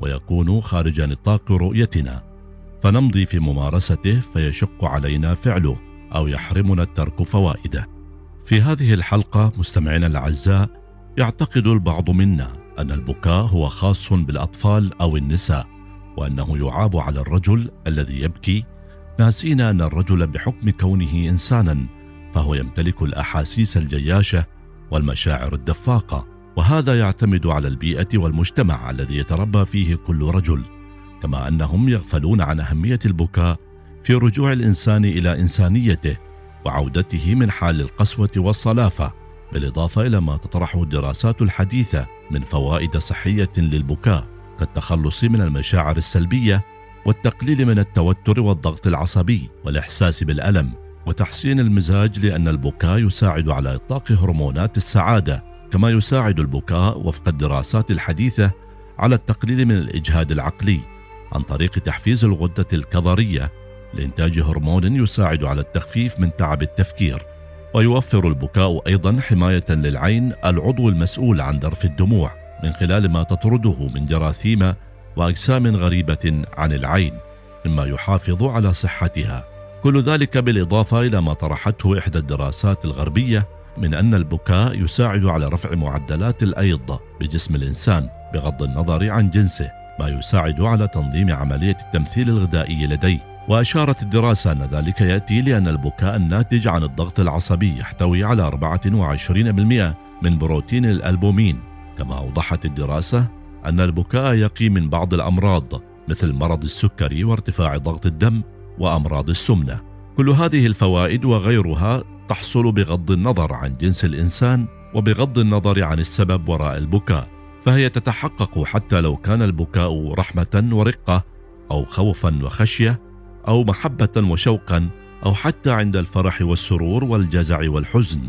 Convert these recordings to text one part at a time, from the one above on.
ويكون خارج نطاق رؤيتنا. فنمضي في ممارسته فيشق علينا فعله أو يحرمنا الترك فوائده. في هذه الحلقة مستمعينا الأعزاء يعتقد البعض منا أن البكاء هو خاص بالأطفال أو النساء وأنه يعاب على الرجل الذي يبكي. ناسين أن الرجل بحكم كونه انسانا فهو يمتلك الأحاسيس الجياشة والمشاعر الدفاقة. وهذا يعتمد على البيئة والمجتمع الذي يتربى فيه كل رجل كما أنهم يغفلون عن أهمية البكاء في رجوع الإنسان إلى إنسانيته وعودته من حال القسوة والصلافة بالإضافة إلى ما تطرحه الدراسات الحديثة من فوائد صحية للبكاء كالتخلص من المشاعر السلبية والتقليل من التوتر والضغط العصبي والإحساس بالألم وتحسين المزاج لأن البكاء يساعد على إطلاق هرمونات السعادة كما يساعد البكاء وفق الدراسات الحديثة على التقليل من الإجهاد العقلي عن طريق تحفيز الغدة الكظرية لإنتاج هرمون يساعد على التخفيف من تعب التفكير ويوفر البكاء أيضا حماية للعين العضو المسؤول عن ذرف الدموع من خلال ما تطرده من جراثيم وأجسام غريبة عن العين مما يحافظ على صحتها. كل ذلك بالإضافة إلى ما طرحته إحدى الدراسات الغربية من أن البكاء يساعد على رفع معدلات الأيض بجسم الإنسان بغض النظر عن جنسه ما يساعد على تنظيم عملية التمثيل الغذائي لديه. وأشارت الدراسة أن ذلك يأتي لأن البكاء الناتج عن الضغط العصبي يحتوي على 24% من بروتين الألبومين. كما أوضحت الدراسة أن البكاء يقي من بعض الأمراض مثل مرض السكري وارتفاع ضغط الدم وأمراض السمنة. كل هذه الفوائد وغيرها تحصل بغض النظر عن جنس الإنسان وبغض النظر عن السبب وراء البكاء فهي تتحقق حتى لو كان البكاء رحمة ورقة أو خوفا وخشية أو محبة وشوقا أو حتى عند الفرح والسرور والجزع والحزن.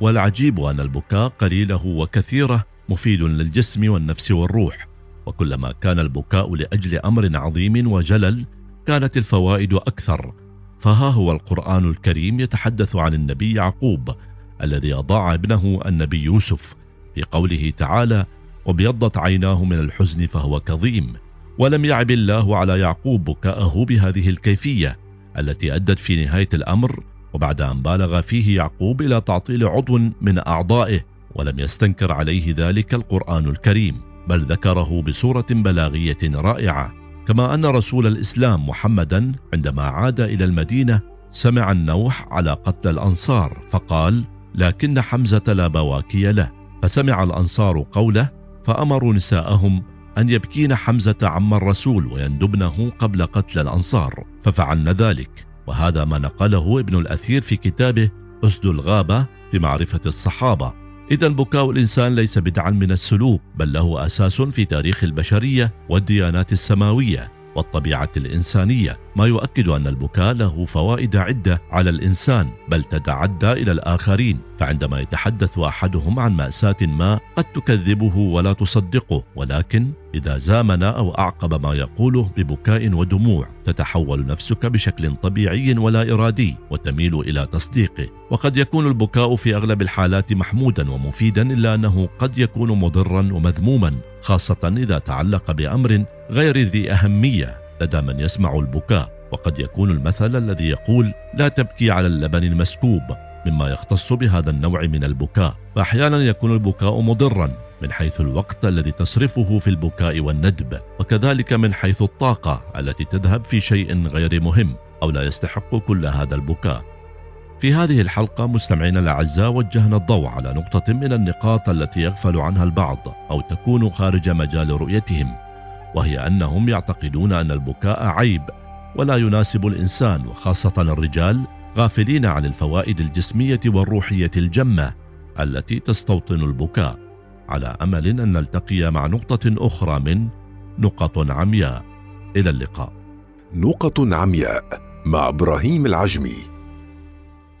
والعجيب أن البكاء قليله وكثيره مفيد للجسم والنفس والروح وكلما كان البكاء لأجل أمر عظيم وجلل كانت الفوائد أكثر فها هو القرآن الكريم يتحدث عن النبي يعقوب الذي أضاع ابنه النبي يوسف في قوله تعالى وابيضت عيناه من الحزن فهو كظيم ولم يعب الله على يعقوب بكاءه بهذه الكيفية التي أدت في نهاية الأمر وبعد أن بالغ فيه يعقوب إلى تعطيل عضو من أعضائه ولم يستنكر عليه ذلك القرآن الكريم بل ذكره بصورة بلاغية رائعة. كما أن رسول الإسلام محمدا عندما عاد إلى المدينة سمع النوح على قتل الأنصار فقال لكن حمزة لا بواكي له. فسمع الأنصار قوله فأمروا نساءهم أن يبكين حمزة عم الرسول ويندبنه قبل قتل الأنصار. ففعلن ذلك. وهذا ما نقله ابن الأثير في كتابه أسد الغابة في معرفة الصحابة. إذا بكاء الإنسان ليس بدعا من السلوك بل له أساس في تاريخ البشرية والديانات السماوية والطبيعة الإنسانية. ما يؤكد أن البكاء له فوائد عدة على الإنسان بل تتعدى إلى الآخرين. فعندما يتحدث أحدهم عن مأساة ما قد تكذبه ولا تصدقه. ولكن إذا زامن أو أعقب ما يقوله ببكاء ودموع تتحول نفسك بشكل طبيعي ولا إرادي وتميل إلى تصديقه. وقد يكون البكاء في أغلب الحالات محمودا ومفيدا إلا أنه قد يكون مضرا ومذموما خاصة إذا تعلق بأمر غير ذي أهمية. لدى من يسمع البكاء وقد يكون المثل الذي يقول لا تبكي على اللبن المسكوب مما يختص بهذا النوع من البكاء. فأحيانا يكون البكاء مضرا من حيث الوقت الذي تصرفه في البكاء والندب وكذلك من حيث الطاقة التي تذهب في شيء غير مهم أو لا يستحق كل هذا البكاء. في هذه الحلقة مستمعينا الأعزاء وجهنا الضوء على نقطة من النقاط التي يغفل عنها البعض أو تكون خارج مجال رؤيتهم. وهي أنهم يعتقدون أن البكاء عيب ولا يناسب الإنسان وخاصة الرجال غافلين عن الفوائد الجسمية والروحية الجمة التي تستوطن البكاء على أمل أن نلتقي مع نقطة أخرى من نقط عمياء. إلى اللقاء. نقط عمياء مع إبراهيم العجمي.